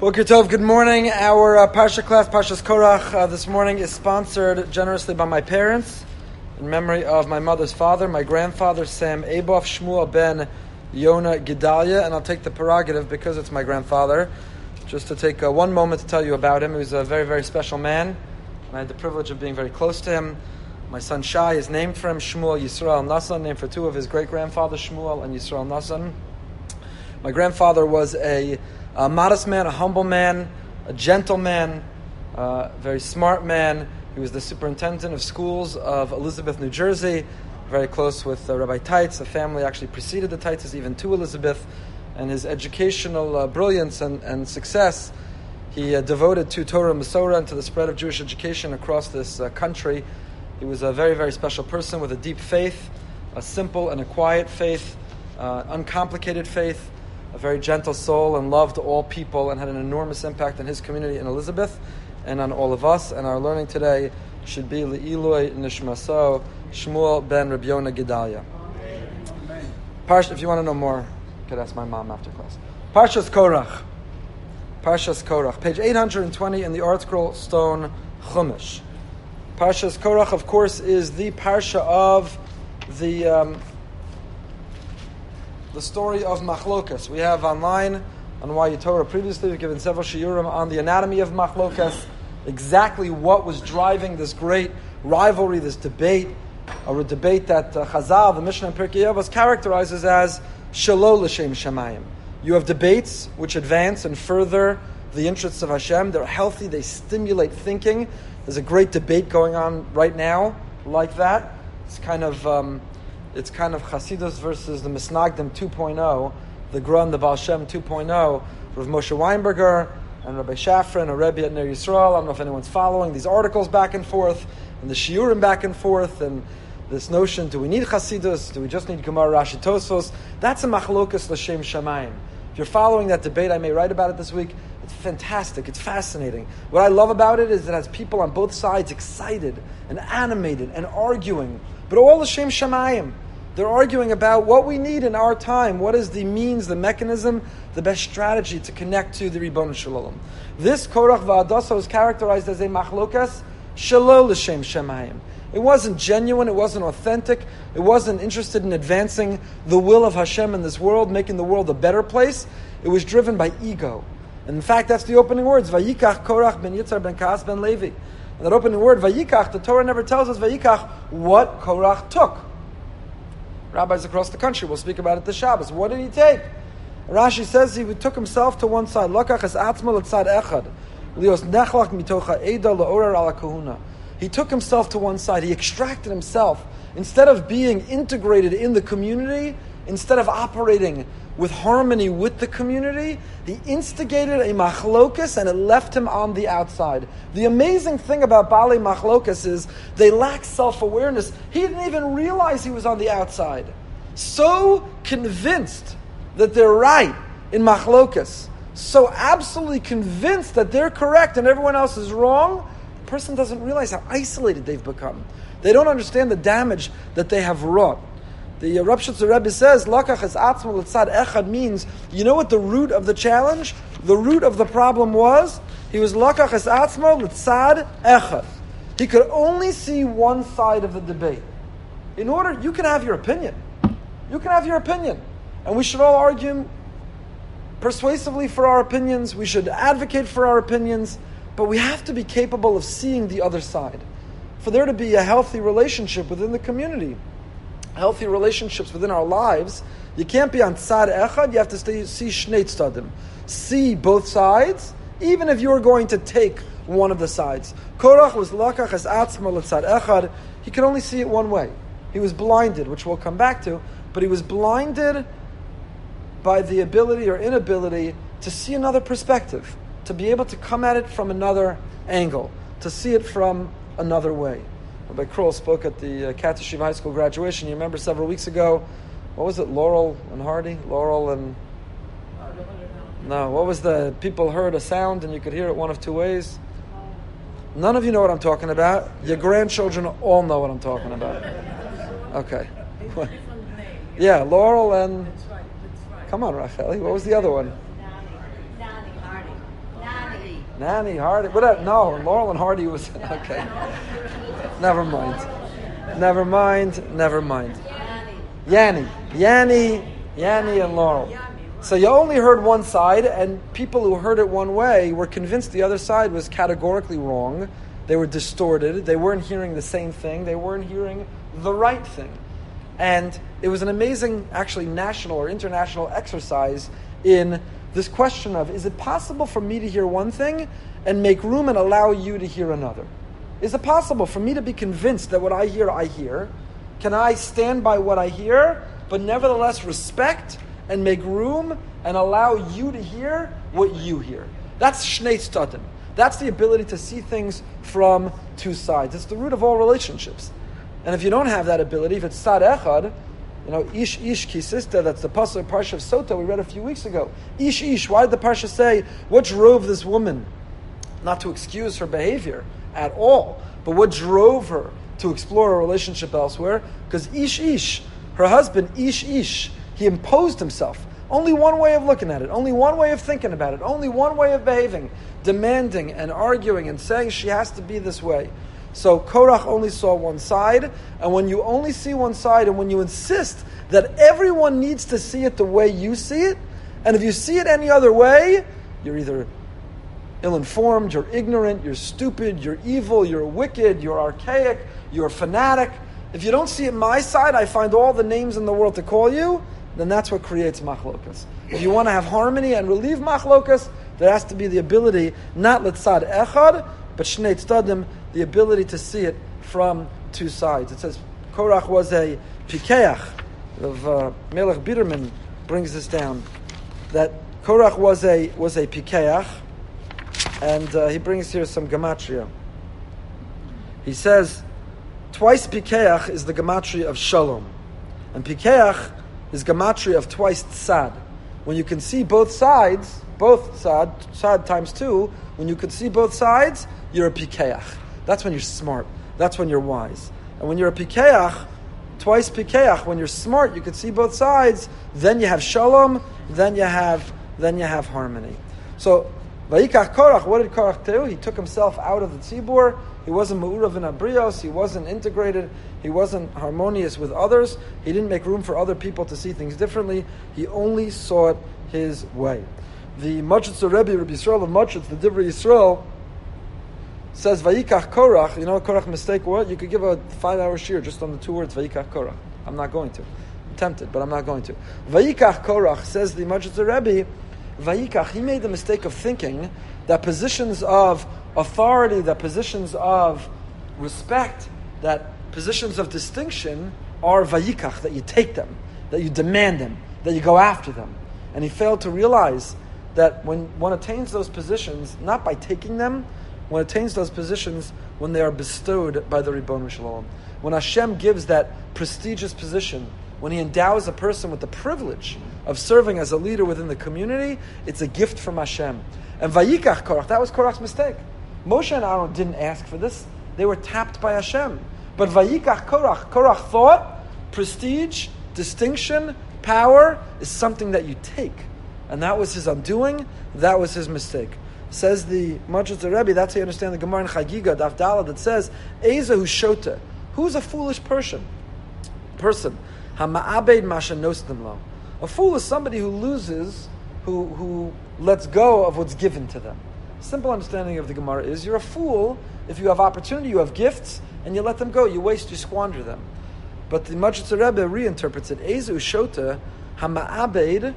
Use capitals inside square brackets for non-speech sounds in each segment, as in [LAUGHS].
Boker Tov, good morning. Our uh, Parsha class, Parshas Korach, uh, this morning is sponsored generously by my parents in memory of my mother's father, my grandfather, Sam Aboff Shmuel ben Yona Gedalia, and I'll take the prerogative because it's my grandfather, just to take uh, one moment to tell you about him. He was a very, very special man, and I had the privilege of being very close to him. My son Shai is named for him, Shmuel Yisrael Nassan, named for two of his great grandfathers, Shmuel and Yisrael Nassan. My grandfather was a a modest man, a humble man, a gentleman, a very smart man. He was the superintendent of schools of Elizabeth, New Jersey, very close with uh, Rabbi Teitz. The family actually preceded the Teitzes even to Elizabeth. And his educational uh, brilliance and, and success, he uh, devoted to Torah and and to the spread of Jewish education across this uh, country. He was a very, very special person with a deep faith, a simple and a quiet faith, uh, uncomplicated faith a very gentle soul and loved all people and had an enormous impact on his community in Elizabeth and on all of us. And our learning today should be Le'iloi Nishmaso Shmuel ben Rabbi Yonah Gedalia. Parsh, if you want to know more, you could ask my mom after class. Parshas Korach. Parshas Korach. Page 820 in the ArtScroll Stone Chumash. Parshas Korach, of course, is the parsha of the um, the story of Machlokas. We have online on Why Torah previously, we've given several shiurim on the anatomy of Machlokas, exactly what was driving this great rivalry, this debate, or a debate that uh, Chazal, the Mishnah and Pirkei Avos, characterizes as Shalol L'Shem Shemayim. You have debates which advance and further the interests of Hashem. They're healthy, they stimulate thinking. There's a great debate going on right now like that. It's kind of um, it's kind of Chasidus versus the Misnagdim 2.0, the Grun, the Baal Shem 2.0, Rav Moshe Weinberger and Rabbi Shafran, a Rebbe at Ner Yisrael. I don't know if anyone's following these articles back and forth, and the Shiurim back and forth, and this notion, do we need Chasidus? Do we just need Gemara Rashi? That's a machlokas l'shem shamayim. If you're following that debate, I may write about it this week. It's fantastic. It's fascinating. What I love about it is it has people on both sides excited and animated and arguing but all the Shem Shemayim. They're arguing about what we need in our time. What is the means, the mechanism, the best strategy to connect to the Ribbon Shalom. This Korach Va'adasa was characterized as a machlokas shalol l'shem shemayim. It wasn't genuine, it wasn't authentic, it wasn't interested in advancing the will of Hashem in this world, making the world a better place. It was driven by ego. And in fact, that's the opening words. Vayikach Korach ben Yitzhar ben Kaas ben Levi. That opening word, Vayikach, the Torah never tells us Vayikach what Korach took. Rabbis across the country will speak about it the Shabbos. What did he take? Rashi says he took himself to one side. Lokach es atzma letzad echad. Lios nechlach mitocha eda ala kahuna. He took himself to one side. He extracted himself. Instead of being integrated in the community, instead of operating with harmony with the community, he instigated a machlokas and it left him on the outside. The amazing thing about Bali machlokas is they lack self awareness. He didn't even realize he was on the outside. So convinced that they're right in machlokas, so absolutely convinced that they're correct and everyone else is wrong, the person doesn't realize how isolated they've become. They don't understand the damage that they have wrought. The uh, Rebbe says, Lakach es atzma l'tzad echad means, you know what the root of the challenge? The root of the problem was, he was Lakach es atzma l'tzad echad. He could only see one side of the debate. In order, you can have your opinion. You can have your opinion. And we should all argue persuasively for our opinions. We should advocate for our opinions. But we have to be capable of seeing the other side. For there to be a healthy relationship within the community healthy relationships within our lives, you can't be on tzad echad, you have to stay, see shnei tzadim. See both sides, even if you're going to take one of the sides. Korach was lakach as atzma l'tzad echad, he could only see it one way. He was blinded, which we'll come back to, but he was blinded by the ability or inability to see another perspective, to be able to come at it from another angle, to see it from another way. Rabbi Kroll spoke at the uh, High School graduation. You remember several weeks ago, what was it, Laurel and Hardy? Laurel and. No, what was the. People heard a sound and you could hear it one of two ways. None of you know what I'm talking about. Your grandchildren all know what I'm talking about. Okay. [LAUGHS] yeah, Laurel and. Come on, Racheli. What was the other one? Nanny, Hardy. Nanny. Nanny, Hardy, whatever. No, Laurel and Hardy was [LAUGHS] okay. Never mind. Never mind. Never mind. Yanni, Yanni, Yanni, and Laurel. So you only heard one side, and people who heard it one way were convinced the other side was categorically wrong. They were distorted. They weren't hearing the same thing. They weren't hearing the right thing. And it was an amazing, actually, national or international exercise in this question of is it possible for me to hear one thing and make room and allow you to hear another? Is it possible for me to be convinced that what I hear, I hear? Can I stand by what I hear, but nevertheless respect and make room and allow you to hear what you hear? That's Shnei. That's the ability to see things from two sides. It's the root of all relationships. And if you don't have that ability, if it's Sad Echad, you know, Ish Ish Kisista, that's the Pasuk Parsha of Sota we read a few weeks ago. Ish Ish, why did the Parsha say, what drove this woman? Not to excuse her behavior at all, but what drove her to explore a relationship elsewhere? Because Ish Ish, her husband, Ish Ish, he imposed himself. Only one way of looking at it, only one way of thinking about it, only one way of behaving, demanding and arguing and saying she has to be this way. So Korach only saw one side, and when you only see one side, and when you insist that everyone needs to see it the way you see it, and if you see it any other way, you're either ill informed, you're ignorant, you're stupid, you're evil, you're wicked, you're archaic, you're fanatic. If you don't see it my side, I find all the names in the world to call you, then that's what creates machlokas. If you want to have harmony and relieve machlokas, there has to be the ability, not letzad echad, but shnei tzadim, the ability to see it from two sides. It says Korach was a pikeach. Of uh, Melech Biderman brings this down that Korach was a was a pikeach, and uh, he brings here some gematria. He says twice pikeach is the gematria of shalom, and pikeach is gematria of twice tzad. When you can see both sides, both tzad, tzad times two, when you can see both sides, you're a pikeach. That's when you're smart. That's when you're wise. And when you're a pikeach, twice pikeach, when you're smart, you can see both sides. Then you have shalom. Then you have then you have harmony. So Vayikach Korach, what did Korach do? He took himself out of the tzibur. He wasn't ma'urav in abrios. He wasn't integrated. He wasn't harmonious with others. He didn't make room for other people to see things differently. He only it his way. The Modzitz Rebbe, Rabbi Yisrael of Modzitz, the Divrei Yisrael, says Vayikach Korach. You know Korach mistake what? You could give a five-hour shiur just on the two words Vayikach Korach. I'm not going to. I'm tempted, but I'm not going to. Vayikach Korach says the Modzitz Rebbe. Vayikach, he made the mistake of thinking that positions of authority, that positions of respect, that positions of distinction are Vayikach, that you take them, that you demand them, that you go after them. And he failed to realize that when one attains those positions, not by taking them, one attains those positions when they are bestowed by the Ribbon Shalom. When Hashem gives that prestigious position, when He endows a person with the privilege of serving as a leader within the community, it's a gift from Hashem. And Vayikach Korach, that was Korach's mistake. Moshe and Aaron didn't ask for this; they were tapped by Hashem. But Vayikach Korach, Korach thought prestige, distinction, power is something that you take, and that was his undoing. That was his mistake. Says the Modzitz Rebbe, that's how you understand the Gemara in Chagiga, Daf Dalad, that says, Eza who shota. Who's a foolish person? Person. Hama'abed. A fool is somebody who loses, who, who lets go of what's given to them. Simple understanding of the Gemara is you're a fool if you have opportunity, you have gifts, and you let them go. You waste, you squander them. But the Modzitz Rebbe reinterprets it. Ezu shota hama'abed.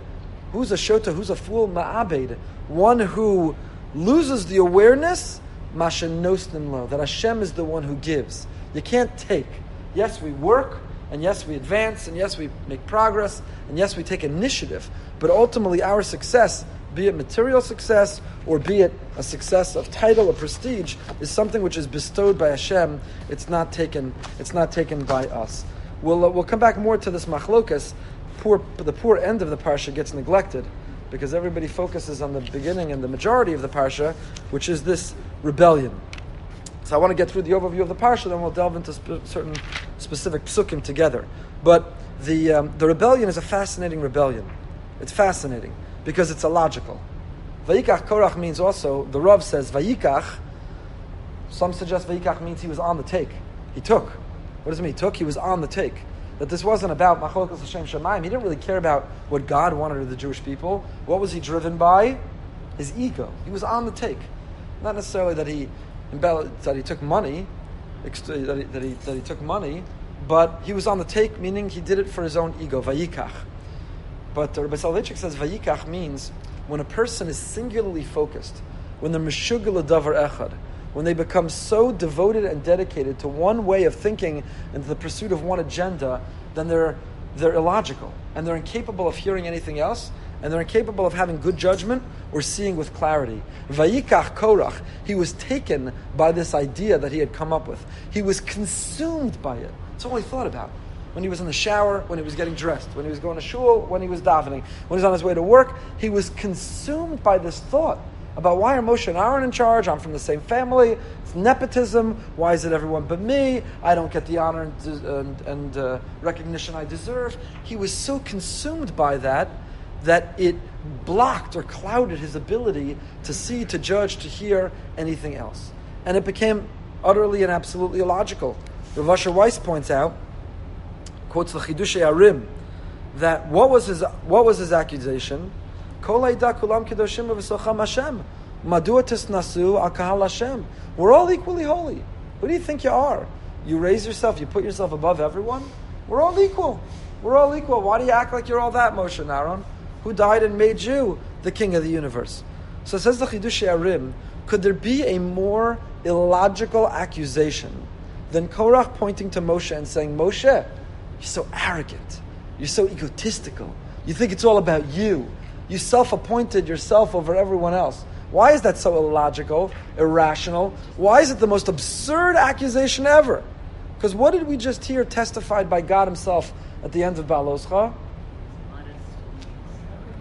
Who's a shota? Who's a fool? Ma'abed. One who loses the awareness, Masha lo, that Hashem is the one who gives. You can't take. Yes, we work, and yes, we advance, and yes, we make progress, and yes, we take initiative. But ultimately, our success, be it material success or be it a success of title or prestige, is something which is bestowed by Hashem. It's not taken. It's not taken by us. We'll uh, we'll come back more to this machlokas. Poor, the poor end of the parsha gets neglected because everybody focuses on the beginning and the majority of the parsha, which is this rebellion. So I want to get through the overview of the parsha, then we'll delve into sp- certain specific psukim together. But the, um, the rebellion is a fascinating rebellion. It's fascinating because it's illogical. Vayikach Korach means also, the Rav says, Vayikach, some suggest Vayikach means he was on the take. He took. What does it mean? He took? He was on the take. That this wasn't about Machlokas Hashem Shemaim. He didn't really care about what God wanted of the Jewish people. What was he driven by? His ego. He was on the take. Not necessarily that he that he took money, that he, that he, that he took money, but he was on the take, meaning he did it for his own ego, vayikach. But Rabbi Soloveitchik says vayikach means when a person is singularly focused, when they're meshugel davar echad, when they become so devoted and dedicated to one way of thinking and to the pursuit of one agenda, then they're, they're illogical and they're incapable of hearing anything else and they're incapable of having good judgment or seeing with clarity. Vayikach Korach, he was taken by this idea that he had come up with. He was consumed by it. That's all he thought about. When he was in the shower, when he was getting dressed, when he was going to shul, when he was davening, when he was on his way to work, he was consumed by this thought about why are Moshe and Aaron in charge? I'm from the same family. It's nepotism. Why is it everyone but me? I don't get the honor and, and, and uh, recognition I deserve. He was so consumed by that that it blocked or clouded his ability to see, to judge, to hear anything else. And it became utterly and absolutely illogical. Rav Asher Weiss points out, quotes the Chidushei HaRim, that what was his, what was his accusation? We're all equally holy. Who do you think you are? You raise yourself, you put yourself above everyone? We're all equal. We're all equal. Why do you act like you're all that, Moshe and Aaron? Who died and made you the king of the universe? So says the Chidushei HaRim, could there be a more illogical accusation than Korach pointing to Moshe and saying, Moshe, you're so arrogant. You're so egotistical. You think it's all about you. You self appointed yourself over everyone else. Why is that so illogical, irrational? Why is it the most absurd accusation ever? Because what did we just hear testified by God Himself at the end of Beha'aloscha?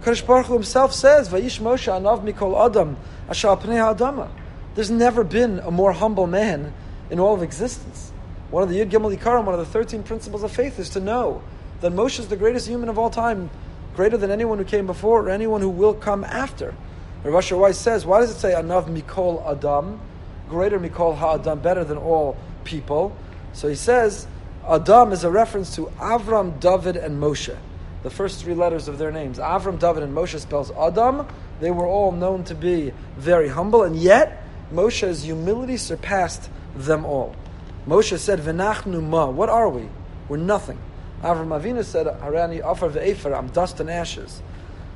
Kadosh Baruch Hu Himself says, "Vayish Moshe anav mikol adam asher adama." There's never been a more humble man in all of existence. One of the Yud Gimel one of the thirteen principles of faith, is to know that Moshe is the greatest human of all time, greater than anyone who came before or anyone who will come after. Rav Asher Weiss says, why does it say Anav Mikol Adam? Greater Mikol Ha'adam, better than all people. So he says, Adam is a reference to Avram, David, and Moshe. The first three letters of their names. Avram, David, and Moshe spells Adam. They were all known to be very humble, and yet Moshe's humility surpassed them all. Moshe said, V'nachnu ma. What are we? We're nothing. Avram Avinu said, Harani afar ve'efer, I'm dust and ashes.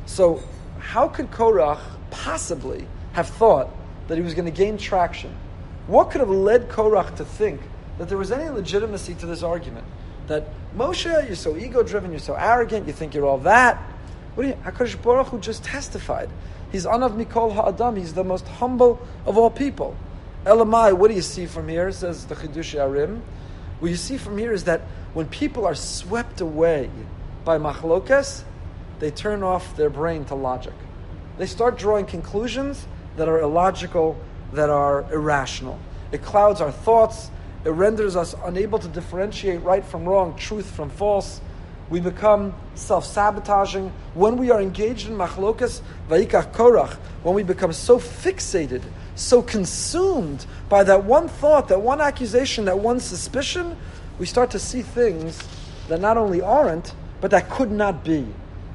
So, how could Korach possibly have thought that he was going to gain traction? What could have led Korach to think that there was any legitimacy to this argument? That Moshe, you're so ego driven, you're so arrogant, you think you're all that. What do you, HaKadosh Baruch Hu just testified. He's Anav Mikol Ha'adam, he's the most humble of all people. Elamai, what do you see from here? Says the Chidushei HaRim. What you see from here is that when people are swept away by machlokas, they turn off their brain to logic. They start drawing conclusions that are illogical, that are irrational. It clouds our thoughts. It renders us unable to differentiate right from wrong, truth from false. We become self sabotaging. When we are engaged in machlokas, vaikach korach, when we become so fixated, so consumed by that one thought, that one accusation, that one suspicion, we start to see things that not only aren't, but that could not be.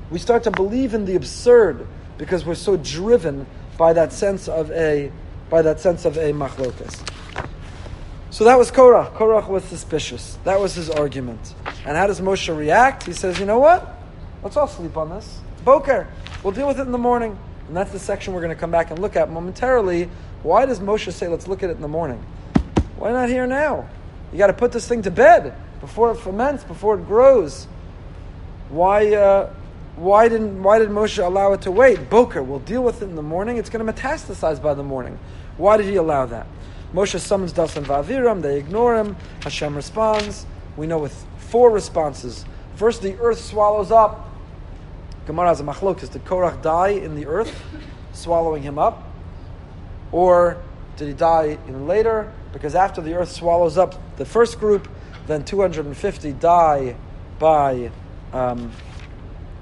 We start to believe in the absurd because we're so driven by that sense of a by that sense of a machlokas. So that was Korach. Korach was suspicious. That was his argument. And how does Moshe react? He says, "You know what? Let's all sleep on this. Boker. We'll deal with it in the morning." And that's the section we're going to come back and look at momentarily. Why does Moshe say, "Let's look at it in the morning"? Why not here now? You got to put this thing to bed before it ferments, before it grows. Why, uh, why, didn't, why did Moshe allow it to wait? Boker, we'll deal with it in the morning. It's going to metastasize by the morning. Why did he allow that? Moshe summons Dasan Vaviram. They ignore him. Hashem responds. We know with four responses. First, the earth swallows up. Gemara has a machlokas. Did Korach die in the earth, swallowing him up? Or did he die in later? Because after the earth swallows up the first group, then 250 die by um,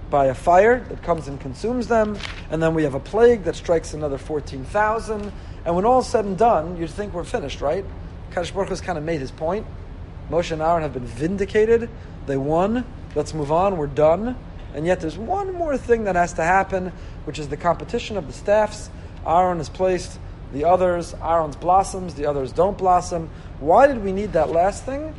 by a fire that comes and consumes them, and then we have a plague that strikes another 14,000. And when all's said and done, you'd think we're finished, right? Kadosh Baruch has kind of made his point. Moshe and Aaron have been vindicated. They won. Let's move on. We're done. And yet there's one more thing that has to happen, which is the competition of the staffs. Aaron is placed, the others, Aaron's blossoms, the others don't blossom. Why did we need that last thing?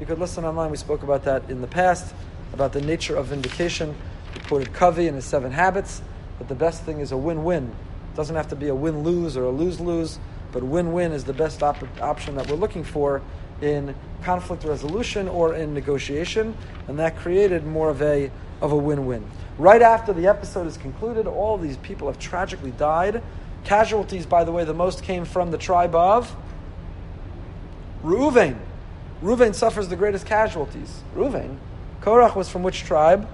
You could listen online. We spoke about that in the past, about the nature of vindication. We quoted Covey in his Seven Habits that the best thing is a win-win. It doesn't have to be a win-lose or a lose-lose, but win-win is the best op- option that we're looking for in conflict resolution or in negotiation, and that created more of a of a win-win. Right after the episode is concluded, all these people have tragically died. Casualties, by the way, the most came from the tribe of Reuven. Reuven suffers the greatest casualties. Reuven, Korach was from which tribe?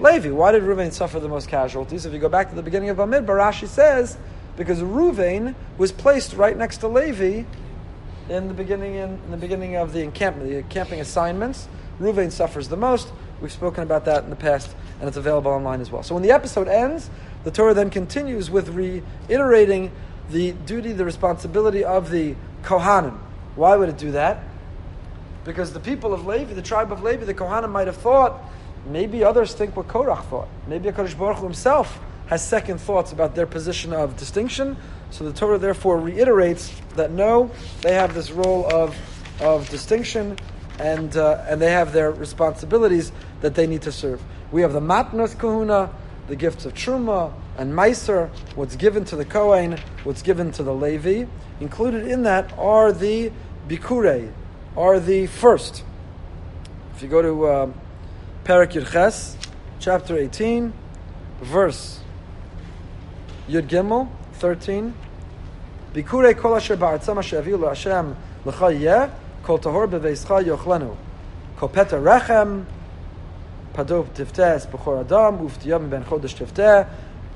Levi. Why did Reuven suffer the most casualties? If you go back to the beginning of Bamidbar, Rashi says because Reuven was placed right next to Levi in the beginning in, in the beginning of the encampment, the camping assignments. Reuven suffers the most. We've spoken about that in the past, and it's available online as well. So when the episode ends, the Torah then continues with reiterating the duty, the responsibility of the Kohanim. Why would it do that? Because the people of Levi, the tribe of Levi, the Kohanim might have thought, maybe others think what Korach thought. Maybe HaKadosh Baruch Hu himself has second thoughts about their position of distinction. So the Torah therefore reiterates that no, they have this role of, of distinction and, uh, and they have their responsibilities that they need to serve. We have the Matnas Kahuna, the gifts of Truma and Meiser, what's given to the Kohen, what's given to the Levi. Included in that are the Bikure, are the first. If you go to uh, Parak Yudches, chapter 18, verse Yud Gimel, 13. Bikure kol asher ba'artzam asher aviu Hashem l'cha yeh, kol tahor beveischa yochlenu. Kol peta rechem, padov tiftes b'chor adam, uftiyam ben chodesh tifteh,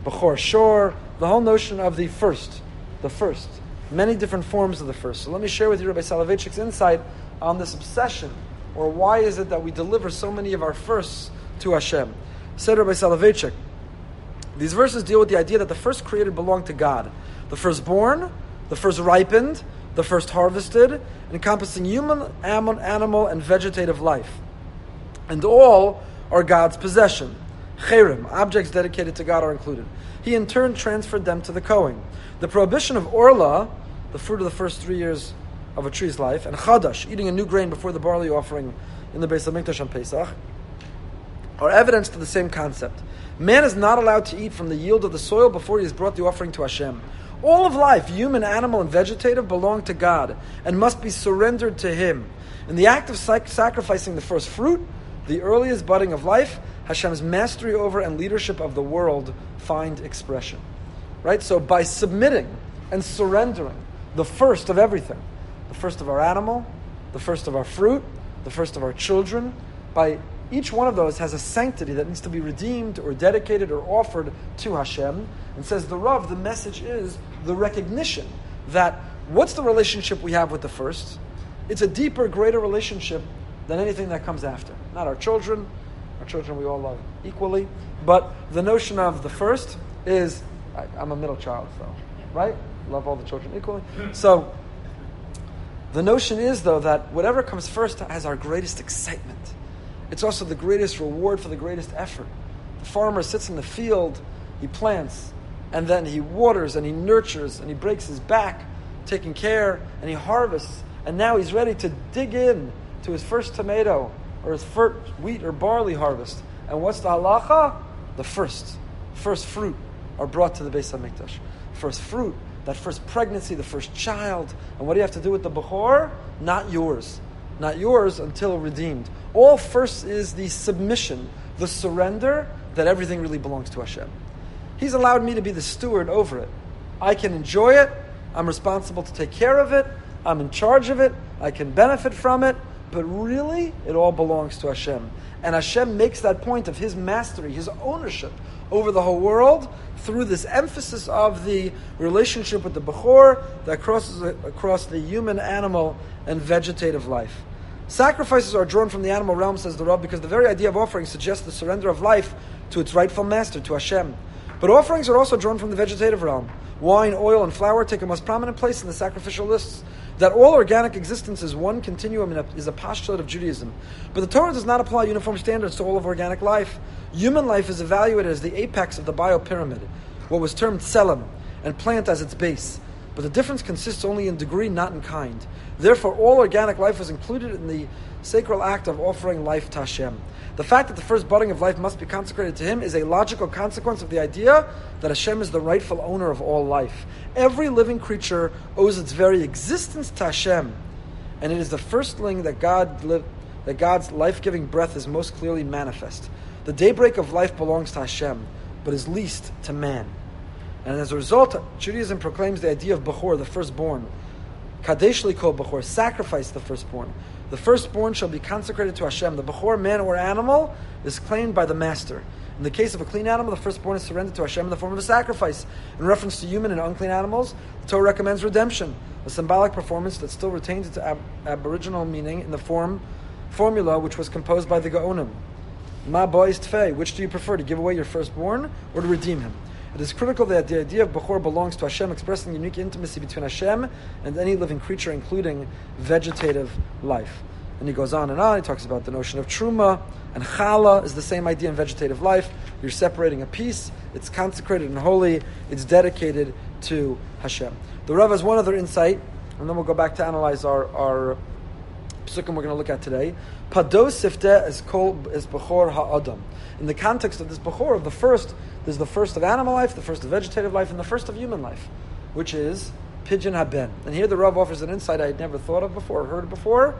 b'chor shor. The whole notion of the first, the first. Many different forms of the first. So let me share with you Rabbi Soloveitchik's insight on this obsession, or why is it that we deliver so many of our firsts to Hashem. Said Rabbi Soloveitchik, these verses deal with the idea that the first created belonged to God. The firstborn, the first ripened, the first harvested, encompassing human, animal, and vegetative life. And all are God's possession. Cherim, objects dedicated to God, are included. He in turn transferred them to the Kohen. The prohibition of Orla, the fruit of the first three years of a tree's life, and Chadash, eating a new grain before the barley offering in the Beis HaMikdash on Pesach, are evidence to the same concept. Man is not allowed to eat from the yield of the soil before he has brought the offering to Hashem. All of life, human, animal, and vegetative, belong to God and must be surrendered to Him. In the act of sac- sacrificing the first fruit, the earliest budding of life, Hashem's mastery over and leadership of the world find expression. Right? So by submitting and surrendering the first of everything, first of our animal, the first of our fruit, the first of our children, by each one of those has a sanctity that needs to be redeemed or dedicated or offered to Hashem. And says the Rav, the message is the recognition that what's the relationship we have with the first? It's a deeper, greater relationship than anything that comes after. Not our children, our children we all love equally, but the notion of the first is I, I'm a middle child, so, right? Love all the children equally. So, the notion is, though, that whatever comes first has our greatest excitement. It's also the greatest reward for the greatest effort. The farmer sits in the field, he plants, and then he waters and he nurtures and he breaks his back, taking care, and he harvests. And now he's ready to dig in to his first tomato or his first wheat or barley harvest. And what's the halacha? The first, first fruit are brought to the Beis Hamikdash. First fruit, that first pregnancy, the first child. And what do you have to do with the Bechor? Not yours. Not yours until redeemed. All first is the submission, the surrender that everything really belongs to Hashem. He's allowed me to be the steward over it. I can enjoy it. I'm responsible to take care of it. I'm in charge of it. I can benefit from it. But really, it all belongs to Hashem. And Hashem makes that point of His mastery, His ownership over the whole world through this emphasis of the relationship with the Bechor that crosses across the human, animal, and vegetative life. Sacrifices are drawn from the animal realm, says the Rav, because the very idea of offering suggests the surrender of life to its rightful master, to Hashem. But offerings are also drawn from the vegetative realm. Wine, oil, and flour take a most prominent place in the sacrificial lists. That all organic existence is one continuum is a postulate of Judaism. But the Torah does not apply uniform standards to all of organic life. Human life is evaluated as the apex of the biopyramid, what was termed tselem, and plant as its base. But the difference consists only in degree, not in kind. Therefore, all organic life was included in the sacred act of offering life to Hashem. The fact that the first budding of life must be consecrated to Him is a logical consequence of the idea that Hashem is the rightful owner of all life. Every living creature owes its very existence to Hashem, and it is the firstling that God li- that God's life-giving breath is most clearly manifest. The daybreak of life belongs to Hashem, but is least to man. And as a result, Judaism proclaims the idea of Bechor, the firstborn. Kadesh Liko Bechor, sacrifice the firstborn. The firstborn shall be consecrated to Hashem. The Bechor, man or animal, is claimed by the master. In the case of a clean animal, the firstborn is surrendered to Hashem in the form of a sacrifice. In reference to human and unclean animals, the Torah recommends redemption, a symbolic performance that still retains its ab- aboriginal meaning in the form formula which was composed by the Gaonim. Ma bois tfei, which do you prefer, to give away your firstborn or to redeem him? It is critical that the idea of Bechor belongs to Hashem, expressing unique intimacy between Hashem and any living creature, including vegetative life. And he goes on and on. He talks about the notion of truma and chala is the same idea in vegetative life. You're separating a piece. It's consecrated and holy. It's dedicated to Hashem. The Rav has one other insight, and then we'll go back to analyze our our psukim we're going to look at today. Pados sifte is called is bechor ha'adam. In the context of this bechor, of the first, there's the first of animal life, the first of vegetative life, and the first of human life, which is pidyon haben. And here the Rav offers an insight I had never thought of before, or heard before,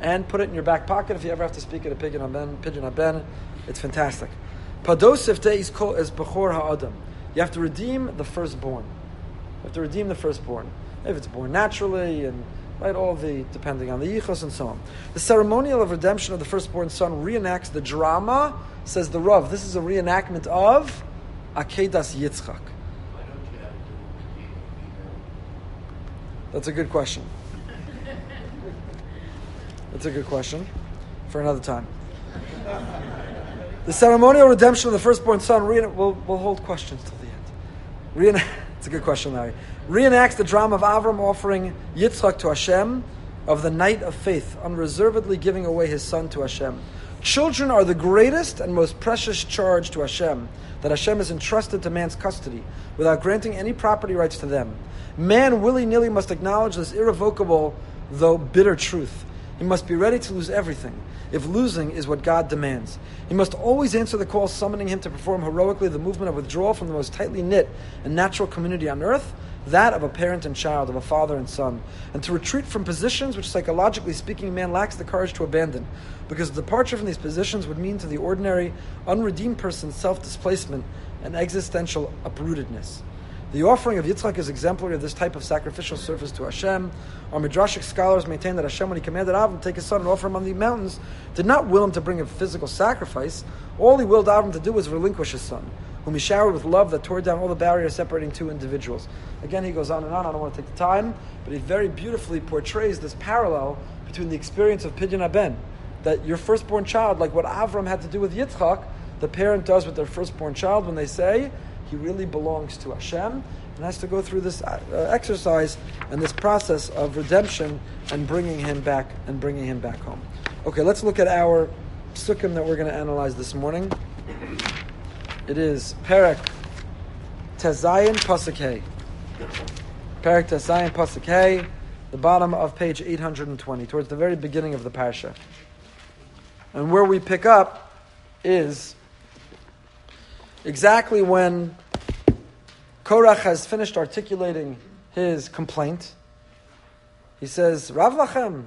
and put it in your back pocket if you ever have to speak at a pidyon haben. Pidyon haben, it's fantastic. Pados sifte is called is bechor ha'adam. You have to redeem the firstborn. You have to redeem the firstborn. If it's born naturally and right? All the depending on the yichus and so on. The ceremonial of redemption of the firstborn son reenacts the drama. Says the Rav. This is a reenactment of Akedas Yitzchak. That's a good question. That's a good question for another time. The ceremonial redemption of the firstborn son. We'll, we'll hold questions till the end. [LAUGHS] It's a good question, Larry reenacts the drama of Avram offering Yitzchak to Hashem, of the night of faith, unreservedly giving away his son to Hashem. Children are the greatest and most precious charge to Hashem that Hashem has entrusted to man's custody without granting any property rights to them. Man willy nilly must acknowledge this irrevocable, though bitter truth. He must be ready to lose everything if losing is what God demands. He must always answer the call summoning him to perform heroically the movement of withdrawal from the most tightly knit and natural community on earth that of a parent and child, of a father and son, and to retreat from positions which, psychologically speaking, man lacks the courage to abandon, because departure from these positions would mean to the ordinary, unredeemed person self displacement and existential uprootedness. The offering of Yitzchak is exemplary of this type of sacrificial service to Hashem. Our Midrashic scholars maintain that Hashem, when he commanded Avram to take his son and offer him on the mountains, did not will him to bring a physical sacrifice. All he willed Avram to do was relinquish his son whom he showered with love that tore down all the barriers separating two individuals. Again, he goes on and on. I don't want to take the time, but he very beautifully portrays this parallel between the experience of Pidyon Haben, that your firstborn child, like what Avram had to do with Yitzchak, the parent does with their firstborn child when they say he really belongs to Hashem and has to go through this uh, exercise and this process of redemption and bringing him back and bringing him back home. Okay, let's look at our psukim that we're going to analyze this morning. It is Perek Tezayin Pasuk Perek Tezayin Pasuk the bottom of page 820, towards the very beginning of the parsha. And where we pick up is exactly when Korach has finished articulating his complaint. He says, Rav Lachem,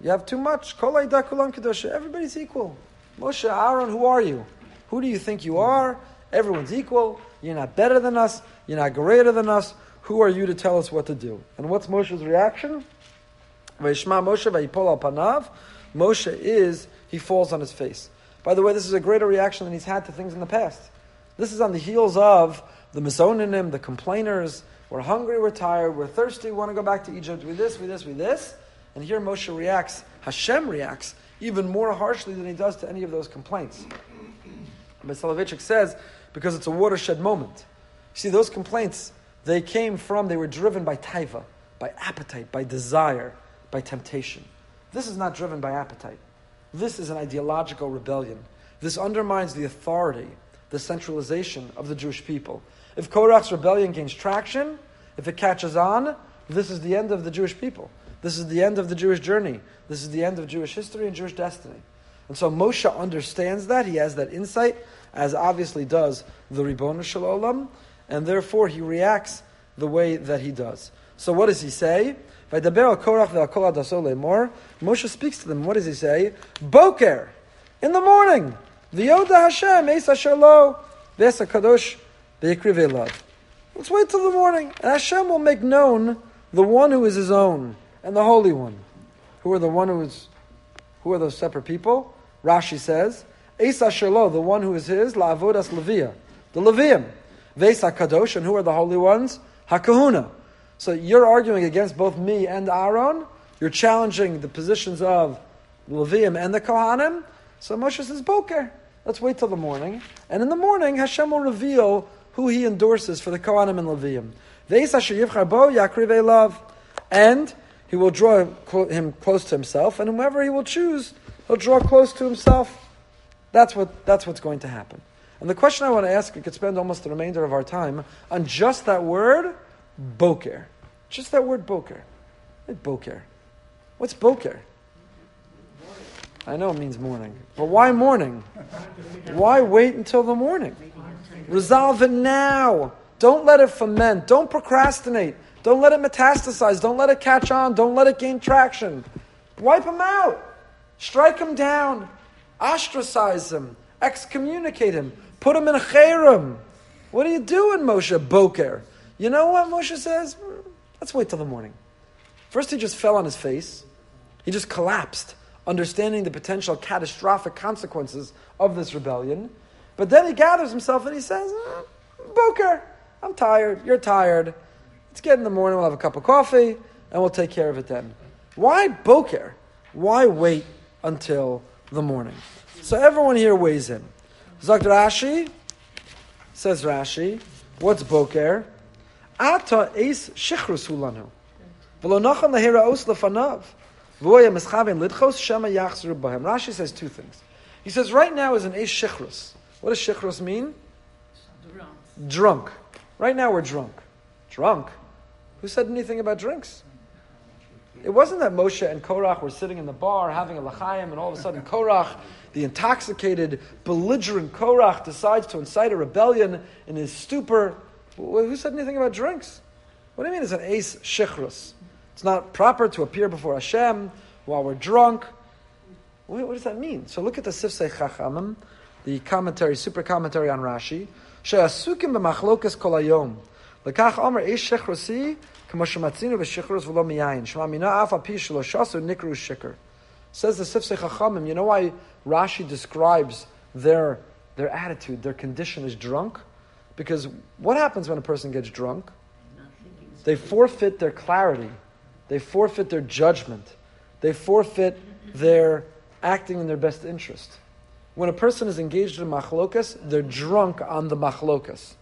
you have too much. Everybody's equal. Moshe, Aaron, who are you? Who do you think you are? Everyone's equal. You're not better than us. You're not greater than us. Who are you to tell us what to do? And what's Moshe's reaction? Vayishma Moshe vayipol panav. Moshe is, he falls on his face. By the way, this is a greater reaction than he's had to things in the past. This is on the heels of the misonanim, the complainers. We're hungry, we're tired, we're thirsty, we want to go back to Egypt. We this, we this, we this. And here Moshe reacts, Hashem reacts even more harshly than he does to any of those complaints. But Soloveitchik says, because it's a watershed moment. See, those complaints, they came from, they were driven by taiva, by appetite, by desire, by temptation. This is not driven by appetite. This is an ideological rebellion. This undermines the authority, the centralization of the Jewish people. If Korach's rebellion gains traction, if it catches on, this is the end of the Jewish people. This is the end of the Jewish journey. This is the end of Jewish history and Jewish destiny. And so Moshe understands that. He has that insight, as obviously does the Ribbon Shalom, and therefore he reacts the way that he does. So what does he say? Moshe speaks to them. What does he say? Boker, in the morning. V'yoda Hashem, Eis Asher Lo, V'es HaKadosh, Let's wait till the morning. And Hashem will make known the one who is his own and the Holy One. Who are the one who is, who are those separate people? Rashi says, Eis Asher Lo, the one who is his, La'avodas Levia, the Levium. V'es HaKadosh, and who are the holy ones? HaKahuna. So you're arguing against both me and Aaron. You're challenging the positions of the Levium and the Kohanim. So Moshe says, Boker. Let's wait till the morning. And in the morning, Hashem will reveal who he endorses for the Kohanim and Levium. And he will draw him close to himself, and whomever he will choose, he'll draw close to himself. That's, what, that's what's going to happen. And the question I want to ask, we could spend almost the remainder of our time on just that word, boker. Just that word boker. Boker. What's boker? I know it means morning. But why morning? Why wait until the morning? Resolve it now. Don't let it ferment. Don't procrastinate. Don't let it metastasize. Don't let it catch on. Don't let it gain traction. Wipe them out. Strike them down. Ostracize him. Excommunicate him. Put him in cherem. What are you doing, Moshe Boker? You know what Moshe says? Let's wait till the morning. First, he just fell on his face. He just collapsed understanding the potential catastrophic consequences of this rebellion. But then he gathers himself and he says, eh, Boker, I'm tired, you're tired. Let's get in the morning, we'll have a cup of coffee, and we'll take care of it then. Why Boker? Why wait until the morning? So everyone here weighs in. Zakt Rashi, says Rashi, what's Boker? Ata es shichrus hulanu. V'lo nachan lahira os lefanav. Rashi says two things. He says, right now is an Eish Shichrus. What does Shichrus mean? Drunk. Drunk. Right now we're drunk. Drunk? Who said anything about drinks? It wasn't that Moshe and Korach were sitting in the bar having a lachayim, and all of a sudden Korach, the intoxicated, belligerent Korach, decides to incite a rebellion in his stupor. Who said anything about drinks? What do you mean it's an ace shichrus? It's not proper to appear before Hashem while we're drunk. What, does that mean? So look at the Sifsei Chachamim, the commentary, super commentary on Rashi. She'asukim b'machlokas kol hayom. Lekach omer eish shechrosi k'mo shematzinu v'shechros v'lo miyayin. Shema mina af api shelo shasu nikru shikr. Says the Sifsei Chachamim, you know why Rashi describes their, their attitude, their condition is drunk? Because what happens when a person gets drunk? They forfeit their clarity they forfeit their judgment. They forfeit their acting in their best interest. When a person is engaged in machlokas, they're drunk on the machlokas.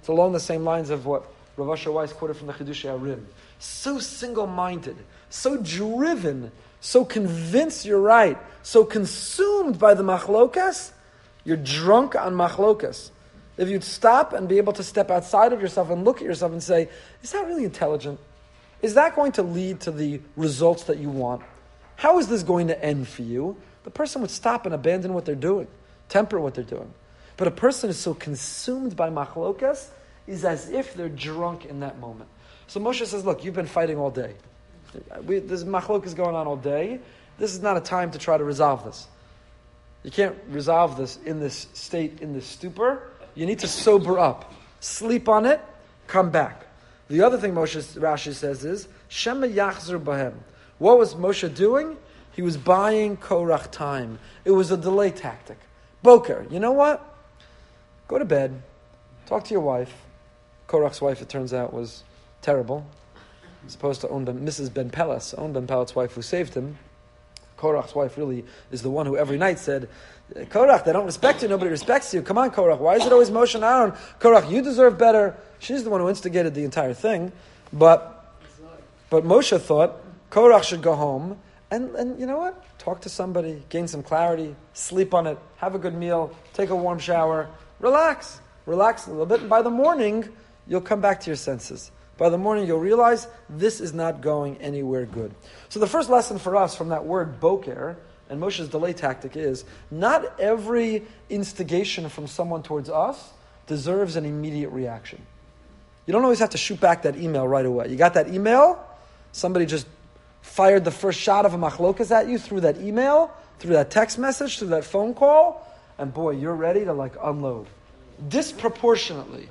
It's along the same lines of what Rav Asher Weiss quoted from the Chidushei HaRim. So single-minded, so driven, so convinced you're right, so consumed by the machlokas, you're drunk on machlokas. If you'd stop and be able to step outside of yourself and look at yourself and say, is that really intelligent? Is that going to lead to the results that you want? How is this going to end for you? The person would stop and abandon what they're doing, temper what they're doing. But a person is so consumed by machlokas is as if they're drunk in that moment. So Moshe says, look, you've been fighting all day. We, this machlokas going on all day. This is not a time to try to resolve this. You can't resolve this in this state, in this stupor. You need to sober up. Sleep on it, come back. The other thing Moshe Rashi says is Shema Yachzer Bahem. What was Moshe doing? He was buying Korach time. It was a delay tactic. Boker, you know what? Go to bed. Talk to your wife. Korach's wife, it turns out, was terrible. as opposed to own ben, Mrs. Ben Pelas, own Ben Pelet's wife who saved him. Korach's wife really is the one who every night said, Korach, they don't respect you, nobody respects you. Come on, Korach, why is it always Moshe and Aaron? Korach, you deserve better. She's the one who instigated the entire thing. But, but Moshe thought Korach should go home and, and you know what? Talk to somebody, gain some clarity, sleep on it, have a good meal, take a warm shower, relax, relax a little bit, and by the morning, you'll come back to your senses. By the morning, you'll realize this is not going anywhere good. So, the first lesson for us from that word boker and Moshe's delay tactic is not every instigation from someone towards us deserves an immediate reaction. You don't always have to shoot back that email right away. You got that email, somebody just fired the first shot of a machlokas at you through that email, through that text message, through that phone call, and boy, you're ready to like unload disproportionately,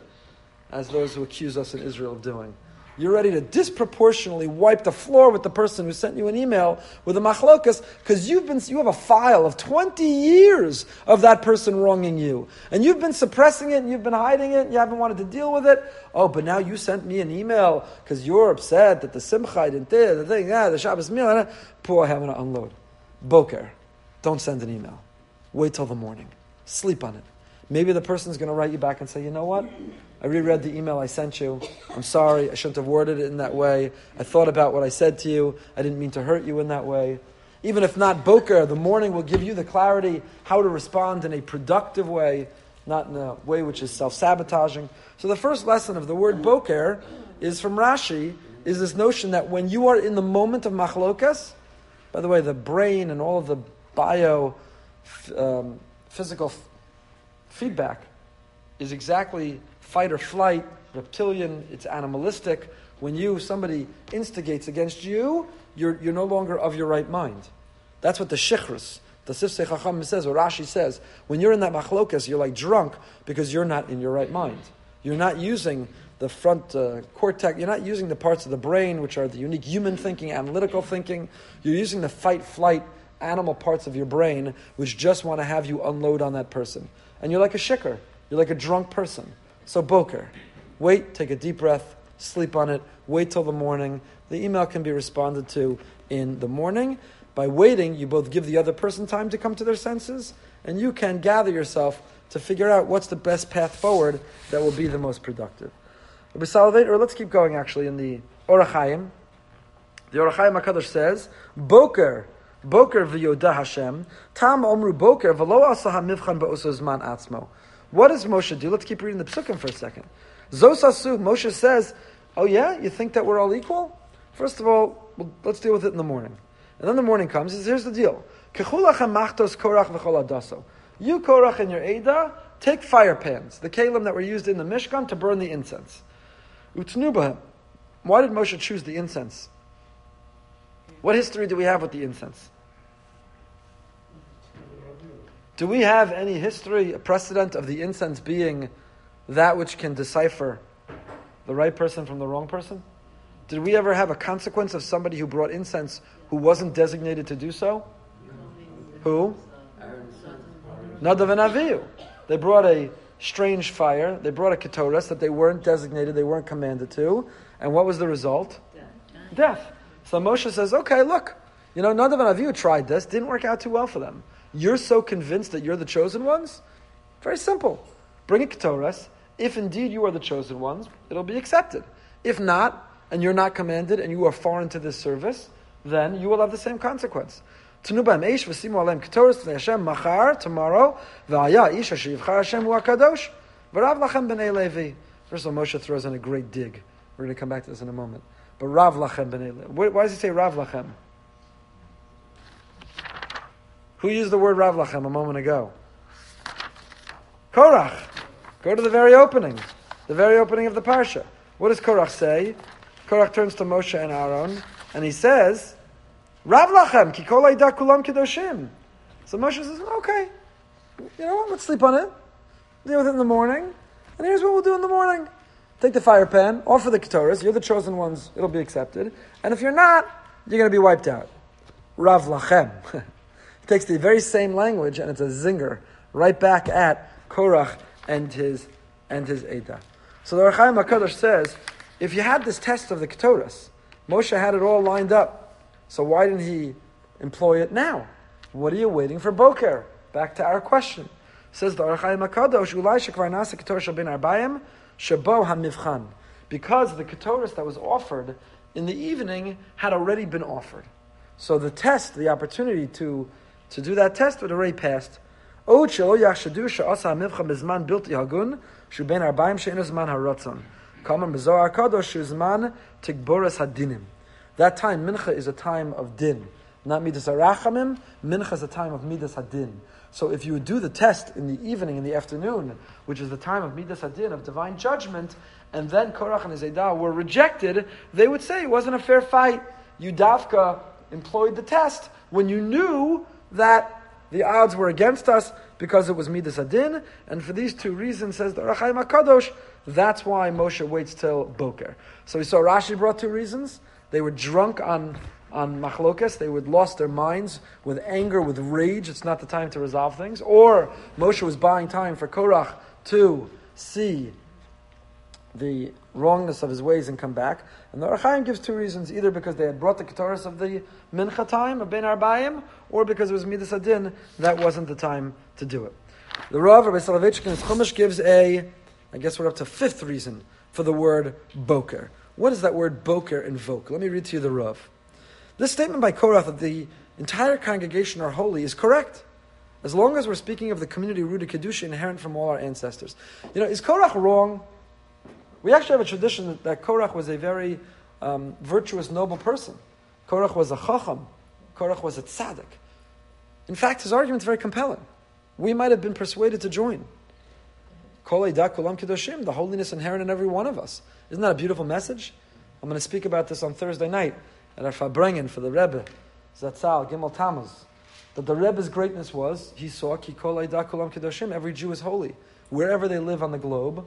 as those who accuse us in Israel of doing. You're ready to disproportionately wipe the floor with the person who sent you an email with a machlokas because you've been you have a file of 20 years of that person wronging you. And you've been suppressing it and you've been hiding it and you haven't wanted to deal with it. Oh, but now you sent me an email because you're upset that the simcha didn't the thing, yeah, the Shabbos meal. Poor, having to unload. Boker. Don't send an email. Wait till the morning. Sleep on it. Maybe the person's going to write you back and say, you know what? I reread the email I sent you. I'm sorry. I shouldn't have worded it in that way. I thought about what I said to you. I didn't mean to hurt you in that way. Even if not Boker, the morning will give you the clarity how to respond in a productive way, not in a way which is self sabotaging. So the first lesson of the word Boker is from Rashi, is this notion that when you are in the moment of machlokas, by the way, the brain and all of the bio um, physical f- feedback is exactly fight or flight, reptilian, it's animalistic. When you, somebody instigates against you, you're, you're no longer of your right mind. That's what the shichrus, the Sifsei Chacham says, or Rashi says. When you're in that machlokas, you're like drunk because you're not in your right mind. You're not using the front uh, cortex, you're not using the parts of the brain which are the unique human thinking, analytical thinking. You're using the fight, flight, animal parts of your brain which just want to have you unload on that person. And you're like a shikr. You're like a drunk person. So boker, wait, take a deep breath, sleep on it, wait till the morning. The email can be responded to in the morning. By waiting, you both give the other person time to come to their senses, and you can gather yourself to figure out what's the best path forward that will be the most productive. or let's keep going actually in the Or HaChaim. The Or HaChaim HaKadosh says, Boker, Boker v'yodah Hashem, tam omru boker v'lo asa ha-mivchan ba'oso zman atzmo. What does Moshe do? Let's keep reading the psukim for a second. Zosasu, Moshe says, Oh yeah, you think that we're all equal? First of all, well, let's deal with it in the morning. And then the morning comes, he says, here's the deal. You, Korach, and your Ada, take fire pans, the kalim that were used in the Mishkan to burn the incense. Utnubahem. Why did Moshe choose the incense? What history do we have with the incense? Do we have any history, a precedent of the incense being that which can decipher the right person from the wrong person? Did we ever have a consequence of somebody who brought incense who wasn't designated to do so? Who? Nadav and Avihu. They brought a strange fire. They brought a ketoras that they weren't designated, they weren't commanded to. And what was the result? Death. Death. So Moshe says, okay, look, you know, Nadav and Avihu tried this, didn't work out too well for them. You're so convinced that you're the chosen ones? Very simple. Bring a Ketores. If indeed you are the chosen ones, it'll be accepted. If not, and you're not commanded, and you are foreign to this service, then you will have the same consequence. Tomorrow, tomorrow, First of all, Moshe throws in a great dig. We're going to come back to this in a moment. But Rav Lachem b'nei Why does he say Rav Lachem? Who used the word Rav Lachem a moment ago? Korach. Go to the very opening, the very opening of the parsha. What does Korach say? Korach turns to Moshe and Aaron, and he says, Rav Lachem, ki kol kulam kedoshim. So Moshe says, okay, you know what, let's sleep on it. Deal with it in the morning. And here's what we'll do in the morning. Take the fire pan, offer the ketoras, you're the chosen ones, it'll be accepted. And if you're not, you're going to be wiped out. Rav Lachem. [LAUGHS] takes the very same language and it's a zinger right back at Korach and his and his Eda. So the Or HaChaim HaKadosh says, if you had this test of the Ketoras, Moshe had it all lined up. So why didn't he employ it now? What are you waiting for Boker? Back to our question. Says the Or HaChaim HaKadosh, Ulai shekvar nasa ketor shal arbayim, hamivchan. Because the ketoris that was offered in the evening had already been offered. So the test, the opportunity to, to do that test would already passed. That time, mincha, is a time of din. Not midas arachamim, mincha is a time of midas hadin. So if you would do the test in the evening, in the afternoon, which is the time of midas hadin, of divine judgment, and then Korach and Zaydah were rejected, they would say it wasn't a fair fight. You Davka employed the test when you knew that the odds were against us because it was Midas Adin, and for these two reasons, says the Or HaChaim HaKadosh, that's why Moshe waits till Boker. So we saw Rashi brought two reasons. They were drunk on, on machlokas, they would lost their minds with anger, with rage, it's not the time to resolve things. Or Moshe was buying time for Korach to see the wrongness of his ways and come back. And the Or HaChaim gives two reasons, either because they had brought the Ketores of the Mincha time, of Ben Arbayim, or because it was Midas Adin, that wasn't the time to do it. The Rav, Rabbi Soloveitchik his Chumash gives a, I guess we're up to fifth reason for the word Boker. What does that word Boker invoke? Let me read to you the Rav. This statement by Korach that the entire congregation are holy is correct. As long as we're speaking of the community rooted Kedusha inherent from all our ancestors. You know, is Korach wrong? We actually have a tradition that, that Korach was a very um, virtuous, noble person. Korach was a chacham. Korach was a tzaddik. In fact, his argument is very compelling. We might have been persuaded to join. The holiness inherent in every one of us. Isn't that a beautiful message? I'm going to speak about this on Thursday night at our Farbrengen for the Rebbe, Zatzal, Gimel Tammuz. That the Rebbe's greatness was, he saw, every Jew is holy. Wherever they live on the globe,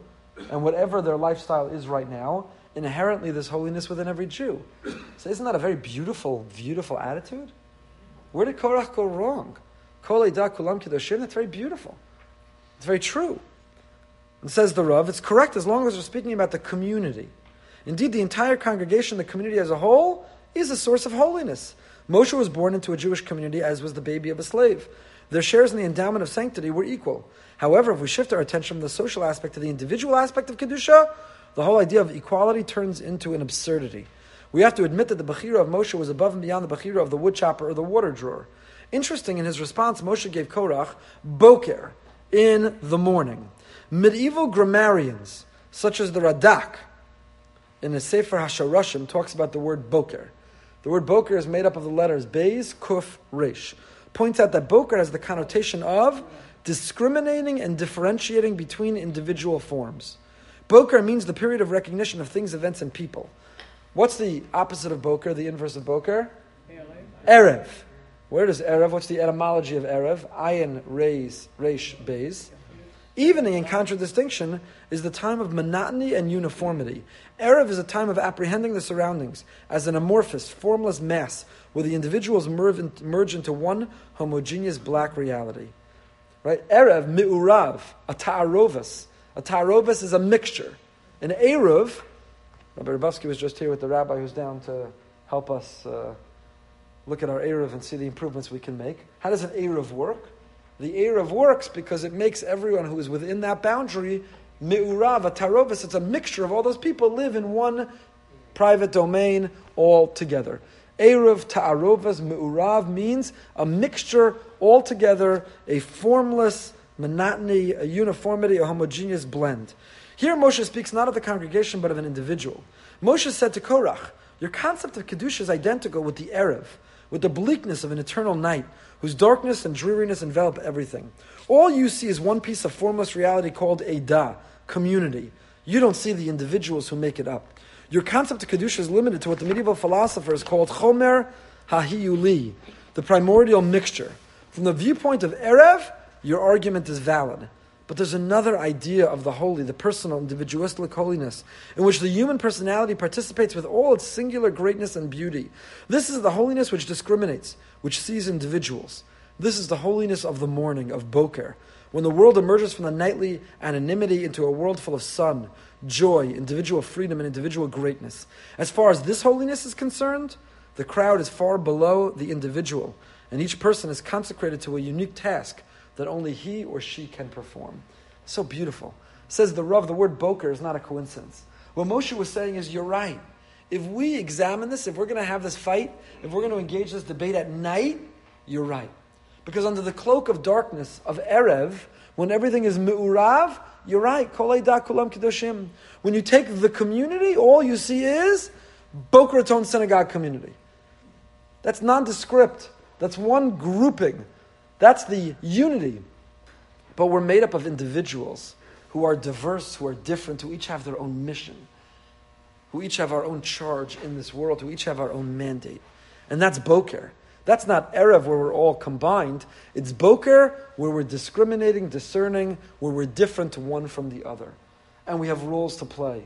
and whatever their lifestyle is right now, inherently there's holiness within every Jew. So isn't that a very beautiful, beautiful attitude? Where did Korach go wrong? That's very beautiful. It's very true. And says the Rav, it's correct as long as we're speaking about the community. Indeed, the entire congregation, the community as a whole, is a source of holiness. Moshe was born into a Jewish community as was the baby of a slave. Their shares in the endowment of sanctity were equal. However, if we shift our attention from the social aspect to the individual aspect of Kedusha, the whole idea of equality turns into an absurdity. We have to admit that the Bechira of Moshe was above and beyond the Bechira of the woodchopper or the water drawer. Interesting, in his response, Moshe gave Korach Boker in the morning. Medieval grammarians, such as the Radak, in the Sefer HaSharashim, talks about the word Boker. The word Boker is made up of the letters Beis, Kuf, Resh. Points out that Boker has the connotation of discriminating and differentiating between individual forms. Boker means the period of recognition of things, events, and people. What's the opposite of Boker, the inverse of Boker? Erev. Where does Erev, what's the etymology of Erev? Ayin, Reis, Reish, Beis. Evening, in contradistinction, is the time of monotony and uniformity. Erev is a time of apprehending the surroundings as an amorphous, formless mass where the individuals merge into one homogeneous black reality. Right? Erev, mi'urav, a ta'arovas. A ta'arovas is a mixture. An eruv, Rabbi Rabowski was just here with the rabbi who's down to help us uh, look at our eruv and see the improvements we can make. How does an eruv work? The eruv works because it makes everyone who is within that boundary mi'urav, a. It's a mixture of all those people live in one private domain all together. Eruv ta'arovas me'urav means a mixture altogether, a formless monotony, a uniformity, a homogeneous blend. Here Moshe speaks not of the congregation but of an individual. Moshe said to Korach, Your concept of Kedusha is identical with the Erev, with the bleakness of an eternal night, whose darkness and dreariness envelop everything. All you see is one piece of formless reality called Eidah, community. You don't see the individuals who make it up. Your concept of Kedusha is limited to what the medieval philosophers called Chomer Hahiyuli, the primordial mixture. From the viewpoint of Erev, your argument is valid. But there's another idea of the holy, the personal, individualistic holiness, in which the human personality participates with all its singular greatness and beauty. This is the holiness which discriminates, which sees individuals. This is the holiness of the morning, of Boker, When the world emerges from the nightly anonymity into a world full of sun, joy, individual freedom, and individual greatness. As far as this holiness is concerned, the crowd is far below the individual, and each person is consecrated to a unique task that only he or she can perform. So beautiful. Says the Rav, the word boker is not a coincidence. What Moshe was saying is, you're right. If we examine this, if we're going to have this fight, if we're going to engage this debate at night, you're right. Because under the cloak of darkness of Erev, when everything is me'urav, you're right. When you take the community, all you see is Boca Raton Synagogue community. That's nondescript. That's one grouping. That's the unity. But we're made up of individuals who are diverse, who are different, who each have their own mission, who each have our own charge in this world, who each have our own mandate. And that's Boker. That's not Erev where we're all combined. It's Boker where we're discriminating, discerning, where we're different one from the other. And we have roles to play.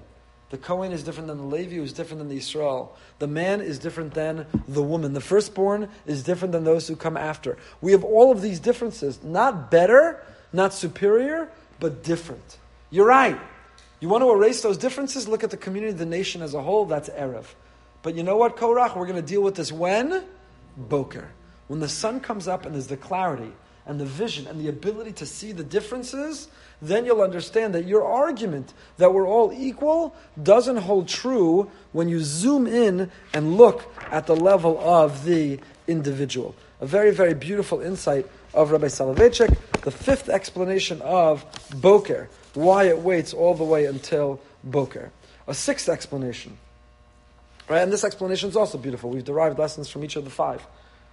The Kohen is different than the Levi, who is different than the Israel. The man is different than the woman. The firstborn is different than those who come after. We have all of these differences. Not better, not superior, but different. You're right. You want to erase those differences? Look at the community, the nation as a whole. That's Erev. But you know what, Korach? We're going to deal with this when? Boker. When the sun comes up and there's the clarity and the vision and the ability to see the differences, then you'll understand that your argument that we're all equal doesn't hold true when you zoom in and look at the level of the individual. A very, very beautiful insight of Rabbi Soloveitchik, the fifth explanation of Boker, why it waits all the way until Boker. A sixth explanation Right? And this explanation is also beautiful. We've derived lessons from each of the five.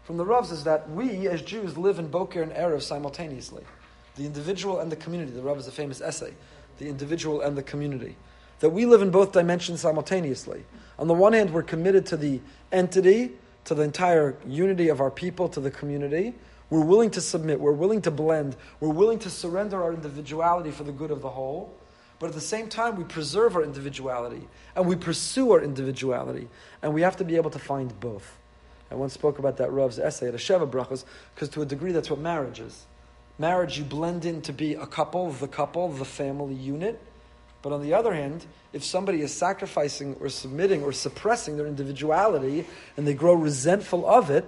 From the Ravs is that we, as Jews, live in Boker and Erev simultaneously. The individual and the community. The Rav is a famous essay. The individual and the community. That we live in both dimensions simultaneously. On the one hand, we're committed to the entity, to the entire unity of our people, to the community. We're willing to submit. We're willing to blend. We're willing to surrender our individuality for the good of the whole. But at the same time, we preserve our individuality and we pursue our individuality. And we have to be able to find both. I once spoke about that Rav's essay at Sheva Brachos, because to a degree that's what marriage is. Marriage, you blend in to be a couple, the couple, the family unit. But on the other hand, if somebody is sacrificing or submitting or suppressing their individuality and they grow resentful of it,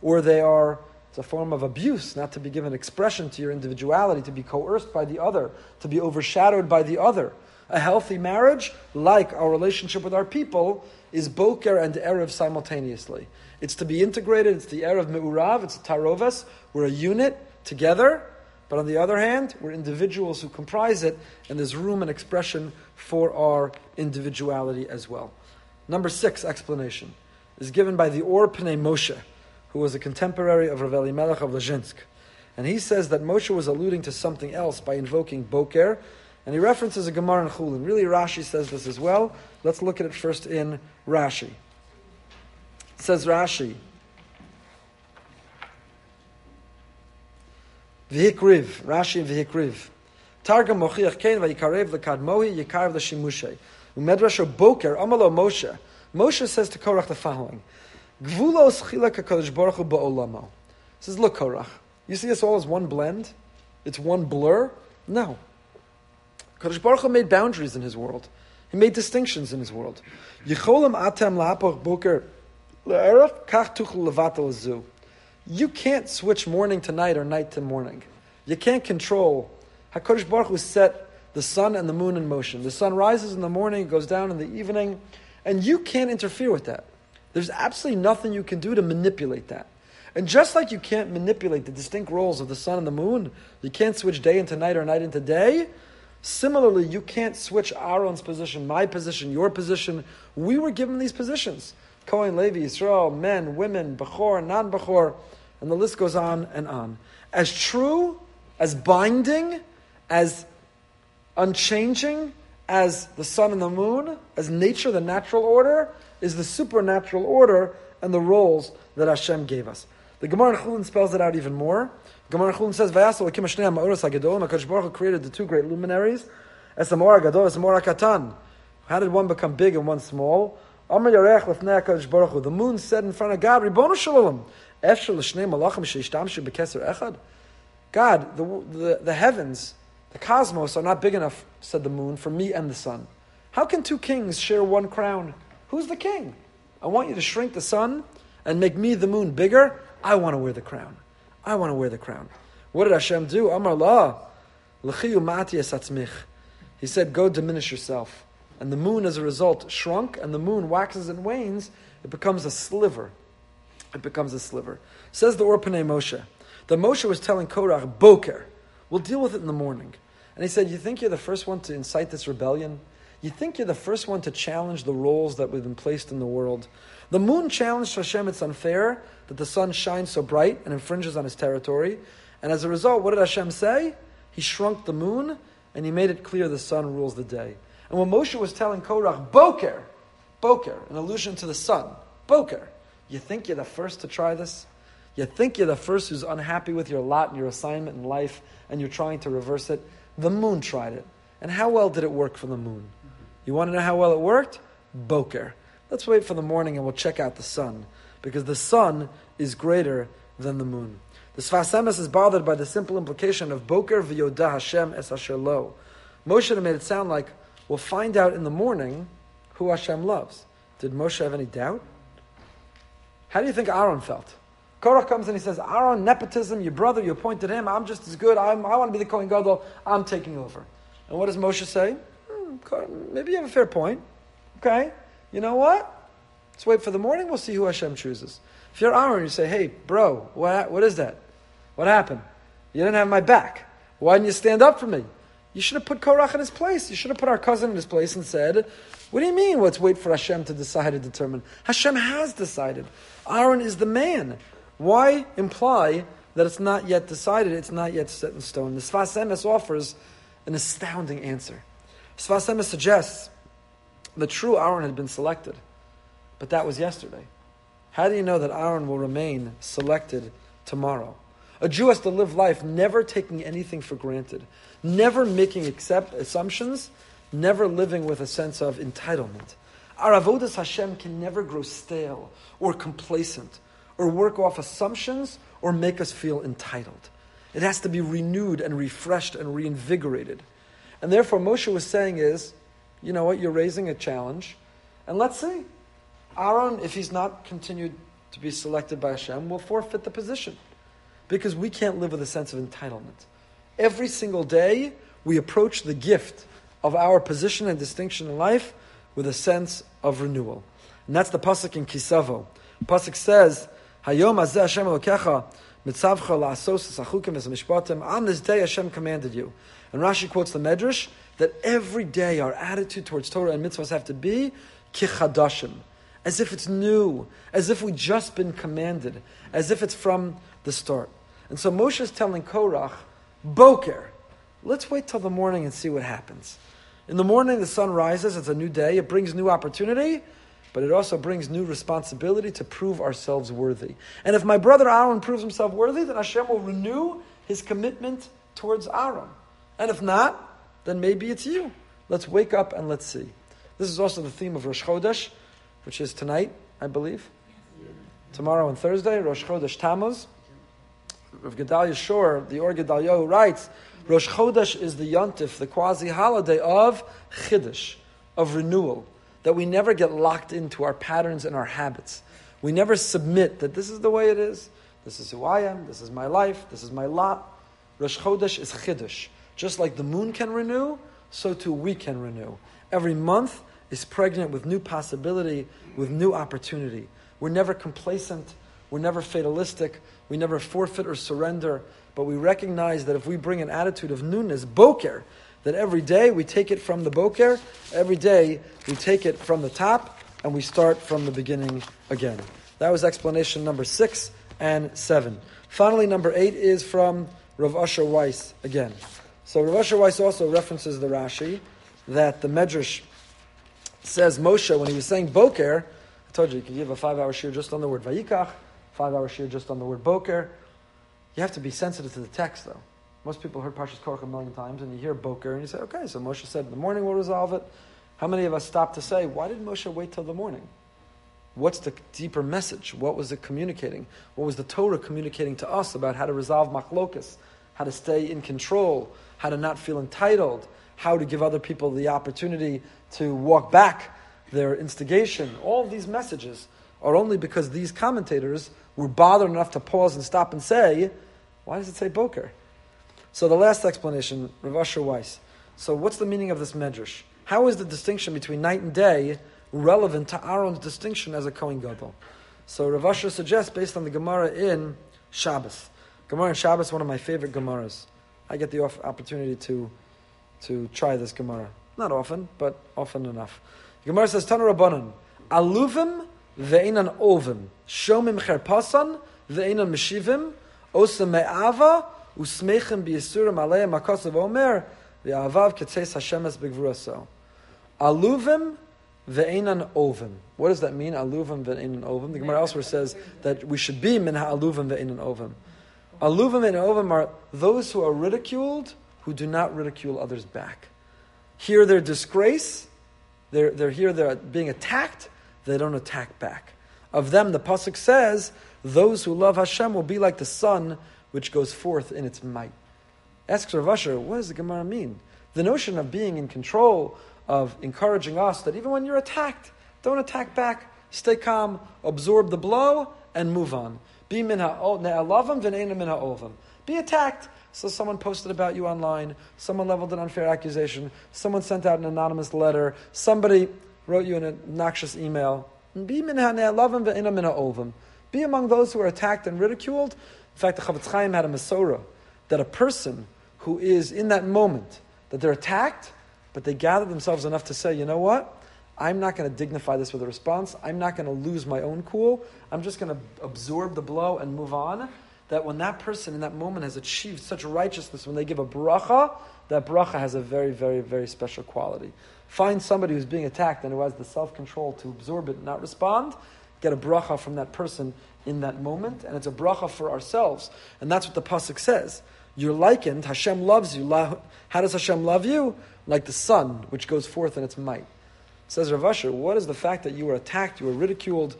or they are it's a form of abuse not to be given expression to your individuality, to be coerced by the other, to be overshadowed by the other. A healthy marriage, like our relationship with our people, is boker and erev simultaneously. It's to be integrated. It's the erev me'urav. It's taroves. We're a unit together. But on the other hand, we're individuals who comprise it, and there's room and expression for our individuality as well. Number six explanation is given by the Or Pnei Moshe who was a contemporary of Rav Elimelech of Lezhinsk. And he says that Moshe was alluding to something else by invoking Boker, and he references a Gemara in Chulin. Really, Rashi says this as well. Let's look at it first in Rashi. Says Rashi, V'hikriv, Rashi V'hikriv. Targum mochiach kein v'yikarev l'kadmohi yikarev l'shimushay. Umedrash Boker, Amalo Moshe. Moshe says to Korach the following. Gvulos chilak HaKadosh Baruch Hu ba'olamo. says, look, Korach, you see us all as one blend? It's one blur? No. Kadosh Baruch Hu made boundaries in his world. He made distinctions in his world. Yicholam atem la'apach boker le'erev kach tuchel levatel zu. You can't switch morning to night or night to morning. You can't control. HaKadosh Baruch Hu set the sun and the moon in motion. The sun rises in the morning, goes down in the evening, and you can't interfere with that. There's absolutely nothing you can do to manipulate that. And just like you can't manipulate the distinct roles of the sun and the moon, you can't switch day into night or night into day. Similarly, you can't switch Aaron's position, my position, your position. We were given these positions. Kohen, Levi, Israel, men, women, Bechor, non-Bechor, and the list goes on and on. As true, as binding, as unchanging as the sun and the moon, as nature, the natural order, is the supernatural order and the roles that Hashem gave us. The Gemara in Chulin spells it out even more. Gemara in Chulin says, "Vayasol Hakim Hashnei Ma'oros Hagedolim." Hakadosh Baruch Hu created the two great luminaries, Esamor Gadol, Esamor Katan. How did one become big and one small? Amar Yarech Lefnei Hakadosh Baruch Hu. The moon said in front of God, "Ribono Shalom, Efshel L'Shnei Malachim Sheishtamshu Bekeser Echad." God, the, the, the heavens, the cosmos are not big enough, said the moon, for me and the sun. How can two kings share one crown? Who's the king? I want you to shrink the sun and make me, the moon, bigger. I want to wear the crown. I want to wear the crown. What did Hashem do? Amar la. He said, Go diminish yourself. And the moon, as a result, shrunk, and the moon waxes and wanes. It becomes a sliver. It becomes a sliver. Says the Or Pnei Moshe. The Moshe was telling Korach, Boker, we'll deal with it in the morning. And he said, You think you're the first one to incite this rebellion? You think you're the first one to challenge the roles that we've been placed in the world? The moon challenged Hashem, it's unfair that the sun shines so bright and infringes on his territory. And as a result, what did Hashem say? He shrunk the moon and he made it clear the sun rules the day. And when Moshe was telling Korach, Boker, Boker, an allusion to the sun, Boker, you think you're the first to try this? You think you're the first who's unhappy with your lot and your assignment in life and you're trying to reverse it? The moon tried it. And how well did it work for the moon? You want to know how well it worked? Boker. Let's wait for the morning and we'll check out the sun, because the sun is greater than the moon. The Sfas Emes is bothered by the simple implication of Boker v'yodah Hashem es asher lo. Moshe made it sound like we'll find out in the morning who Hashem loves. Did Moshe have any doubt? How do you think Aaron felt? Korach comes and he says, Aaron, nepotism, your brother, you appointed him, I'm just as good, I'm, i want to be the Kohen Gadol, I'm taking over. And what does Moshe say? Hmm, maybe you have a fair point. Okay, you know what? Let's wait for the morning. We'll see who Hashem chooses. If you're Aaron, you say, hey, bro, what, what is that? What happened? You didn't have my back. Why didn't you stand up for me? You should have put Korach in his place. You should have put our cousin in his place and said, What do you mean? Let's wait for Hashem to decide and determine. Hashem has decided. Aaron is the man. Why imply that it's not yet decided, it's not yet set in stone? The Sfas Emes offers an astounding answer. Sfas Emes suggests the true Aaron had been selected, but that was yesterday. How do you know that Aaron will remain selected tomorrow? A Jew has to live life never taking anything for granted, never making accept assumptions, never living with a sense of entitlement. Our avodas Hashem can never grow stale or complacent or work off assumptions or make us feel entitled. It has to be renewed and refreshed and reinvigorated. And therefore, Moshe was saying is, you know what, you're raising a challenge, and let's see. Aaron, if he's not continued to be selected by Hashem, will forfeit the position. Because we can't live with a sense of entitlement. Every single day, we approach the gift of our position and distinction in life with a sense of renewal. And that's the pasuk in Kisavo. Pasuk says, Hayom azeh Hashem elokecha mitzavcha la'asos achukim mishpatim. On this day Hashem commanded you. And Rashi quotes the Medrash that every day our attitude towards Torah and mitzvahs have to be kichadashim, as if it's new, as if we just been commanded, as if it's from the start. And so Moshe is telling Korach, Boker, let's wait till the morning and see what happens. In the morning, the sun rises, it's a new day, it brings new opportunity, but it also brings new responsibility to prove ourselves worthy. And if my brother Aaron proves himself worthy, then Hashem will renew his commitment towards Aaron. And if not, then maybe it's you. Let's wake up and let's see. This is also the theme of Rosh Chodesh, which is tonight, I believe. Tomorrow and Thursday, Rosh Chodesh Tammuz. Rav Gedalia Schorr, the Or Gedalia, writes, Rosh Chodesh is the yontif, the quasi holiday of Chiddush, of renewal, that we never get locked into our patterns and our habits. We never submit that this is the way it is, this is who I am, this is my life, this is my lot. Rosh Chodesh is Chiddush. Just like the moon can renew, so too we can renew. Every month is pregnant with new possibility, with new opportunity. We're never complacent, we're never fatalistic, we never forfeit or surrender, but we recognize that if we bring an attitude of newness, boker, that every day we take it from the boker, every day we take it from the top, and we start from the beginning again. That was explanation number six and seven. Finally, number eight is from Rav Asher Weiss again. So Rav Asher Weiss also references the Rashi that the Medrash says Moshe when he was saying Boker. I told you you can give a five-hour shiur just on the word Vayikach, five-hour shiur just on the word Boker. You have to be sensitive to the text, though. Most people heard Parshas Korach a million times, and you hear Boker, and you say, "Okay, so Moshe said in the morning we'll resolve it." How many of us stop to say, "Why did Moshe wait till the morning?" What's the deeper message? What was it communicating? What was the Torah communicating to us about how to resolve machlokas? how to stay in control, how to not feel entitled, how to give other people the opportunity to walk back their instigation. All these messages are only because these commentators were bothered enough to pause and stop and say, why does it say Boker? So the last explanation, Rav Asher Weiss. So what's the meaning of this medrash? How is the distinction between night and day relevant to Aaron's distinction as a Kohen Gadol? So Rav Asher suggests, based on the Gemara in Shabbos. Gemara in Shabbos, one of my favorite Gemaras. I get the opportunity to, to try this Gemara. Not often, but often enough. The Gemara says, Tana Rabbanan, Aluvim ve'enan ovim, shomim cherpasan ve'enan meshivim, osam me'ava, usmechim biyisurim aleim akasav omer, ve'avav ketzeis Hashemes begvuraso. Aluvim ve'enan ovim. What does that mean? Aluvim ve'enan ovim. The Gemara elsewhere says that we should be min ha'aluvim ve'enan ovim. Aluvim and ovim are those who are ridiculed who do not ridicule others back. Hear their disgrace, they're, they're here, they're being attacked, they don't attack back. Of them, the Pasuk says, those who love Hashem will be like the sun which goes forth in its might. Asks Rav Asher, what does the Gemara mean? The notion of being in control, of encouraging us that even when you're attacked, don't attack back, stay calm, absorb the blow, and move on. Be Be attacked, so someone posted about you online, someone leveled an unfair accusation, someone sent out an anonymous letter, somebody wrote you an obnoxious email. Be among those who are attacked and ridiculed. In fact, the Chofetz Chaim had a Masorah that a person who is in that moment that they're attacked, but they gather themselves enough to say, you know what? I'm not going to dignify this with a response. I'm not going to lose my own cool. I'm just going to absorb the blow and move on that when that person in that moment has achieved such righteousness, when they give a bracha, that bracha has a very, very, very special quality. Find somebody who's being attacked and who has the self control to absorb it and not respond. Get a bracha from that person in that moment, and it's a bracha for ourselves. And that's what the pasuk says. You're likened. Hashem loves you. How does Hashem love you? Like the sun, which goes forth in its might. Says Rav Asher, what is the fact that you were attacked, you were ridiculed,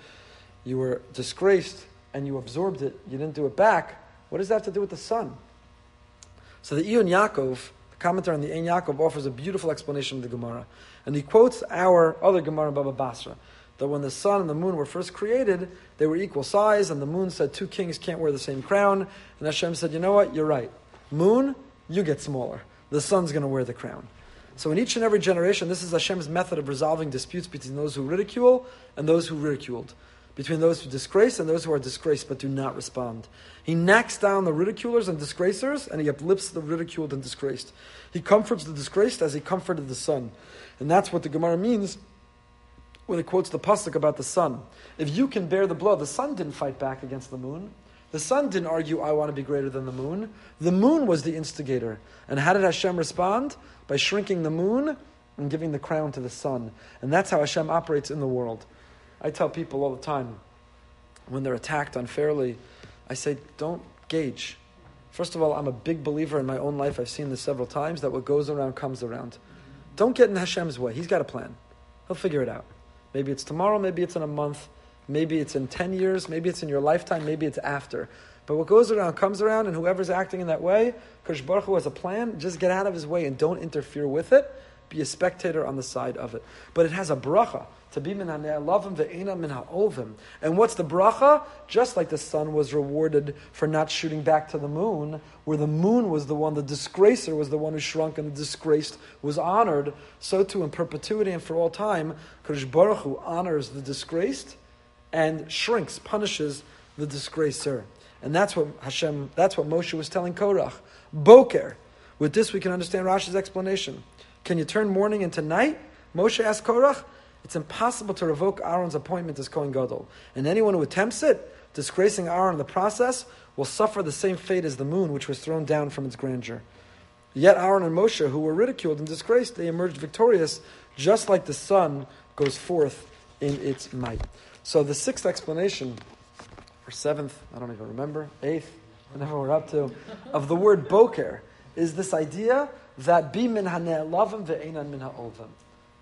you were disgraced, and you absorbed it, you didn't do it back, what does that have to do with the sun? So the Iyun Yaakov, the commentator on the Ein Yaakov, offers a beautiful explanation of the Gemara. And he quotes our other Gemara Baba Basra, that when the sun and the moon were first created, they were equal size, and the moon said two kings can't wear the same crown. And Hashem said, you know what, you're right. Moon, you get smaller. The sun's going to wear the crown. So in each and every generation, this is Hashem's method of resolving disputes between those who ridicule and those who ridiculed between those who disgrace and those who are disgraced but do not respond. He knocks down the ridiculers and disgracers, and he uplifts the ridiculed and disgraced. He comforts the disgraced as he comforted the sun. And that's what the Gemara means when it quotes the pasuk about the sun. If you can bear the blow, the sun didn't fight back against the moon. The sun didn't argue, I want to be greater than the moon. The moon was the instigator. And how did Hashem respond? By shrinking the moon and giving the crown to the sun. And that's how Hashem operates in the world. I tell people all the time when they're attacked unfairly, I say, don't gauge. First of all, I'm a big believer in my own life. I've seen this several times that what goes around comes around. Don't get in Hashem's way. He's got a plan. He'll figure it out. Maybe it's tomorrow, maybe it's in a month, maybe it's in 10 years, maybe it's in your lifetime, maybe it's after. But what goes around comes around, and whoever's acting in that way, Kosh Baruch Hu has a plan, just get out of his way and don't interfere with it. Be a spectator on the side of it. But it has a bracha to be min ha'ne'alavim ve'ena min ha'ovim. And what's the bracha? Just like the sun was rewarded for not shooting back to the moon, where the moon was the one, the disgracer was the one who shrunk and the disgraced was honored, so too in perpetuity and for all time, Kodesh Baruch Hu honors the disgraced and shrinks, punishes the disgracer. And that's what Hashem, that's what Moshe was telling Korach. Boker. With this we can understand Rashi's explanation. Can you turn morning into night? Moshe asked Korach, it's impossible to revoke Aaron's appointment as Kohen Gadol. And anyone who attempts it, disgracing Aaron in the process, will suffer the same fate as the moon, which was thrown down from its grandeur. Yet Aaron and Moshe, who were ridiculed and disgraced, they emerged victorious, just like the sun goes forth in its might. So the sixth explanation, or seventh, I don't even remember, eighth, whatever we're up to, of the word boker is this idea that be min ha'ne'elavim ve'enan min ha'ovim.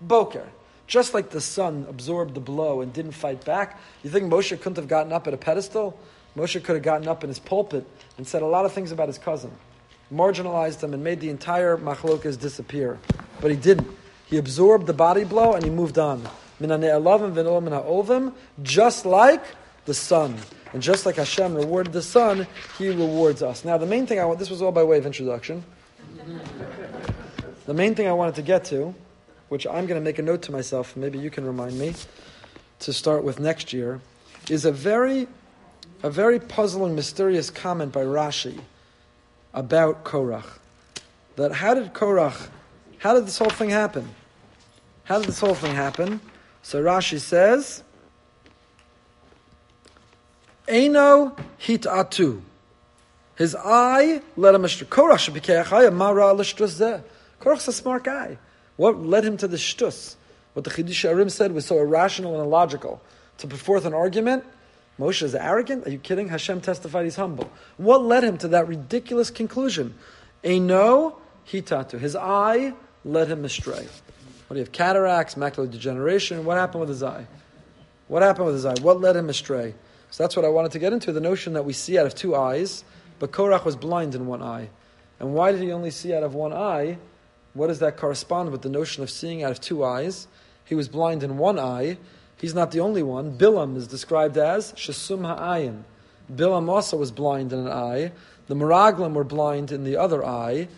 Boker. Just like the sun absorbed the blow and didn't fight back, you think Moshe couldn't have gotten up at a pedestal? Moshe could have gotten up in his pulpit and said a lot of things about his cousin. marginalized him and made the entire machlokas disappear. But he didn't. He absorbed the body blow and he moved on. Just like the sun. And just like Hashem rewarded the sun, He rewards us. Now, the main thing I want, this was all by way of introduction. The main thing I wanted to get to, which I'm going to make a note to myself, maybe you can remind me, to start with next year, is a very, a very puzzling, mysterious comment by Rashi about Korach. That how did Korach, how did this whole thing happen? How did this whole thing happen? So Rashi says, Eino hitatu. His eye led him astray. Korach Korach's a smart guy. What led him to the shtus? What the Chidushei HaRim said was so irrational and illogical. To put forth an argument, Moshe is arrogant? Are you kidding? Hashem testified he's humble. What led him to that ridiculous conclusion? Eino hitatu. His eye led him astray. What do you have? Cataracts, macular degeneration. What happened with his eye? What happened with his eye? What led him astray? So that's what I wanted to get into the notion that we see out of two eyes, but Korach was blind in one eye. And why did he only see out of one eye? What does that correspond with the notion of seeing out of two eyes? He was blind in one eye. He's not the only one. Bilam is described as Shesum Ha'ayin. Bilam also was blind in an eye. The Meraglim were blind in the other eye.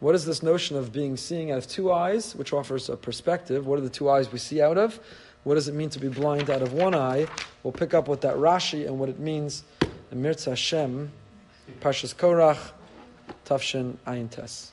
What is this notion of being seeing out of two eyes, which offers a perspective? What are the two eyes we see out of? What does it mean to be blind out of one eye? We'll pick up with that Rashi and what it means in Mirza Hashem, Parshas Korach, Tafshin Ayin.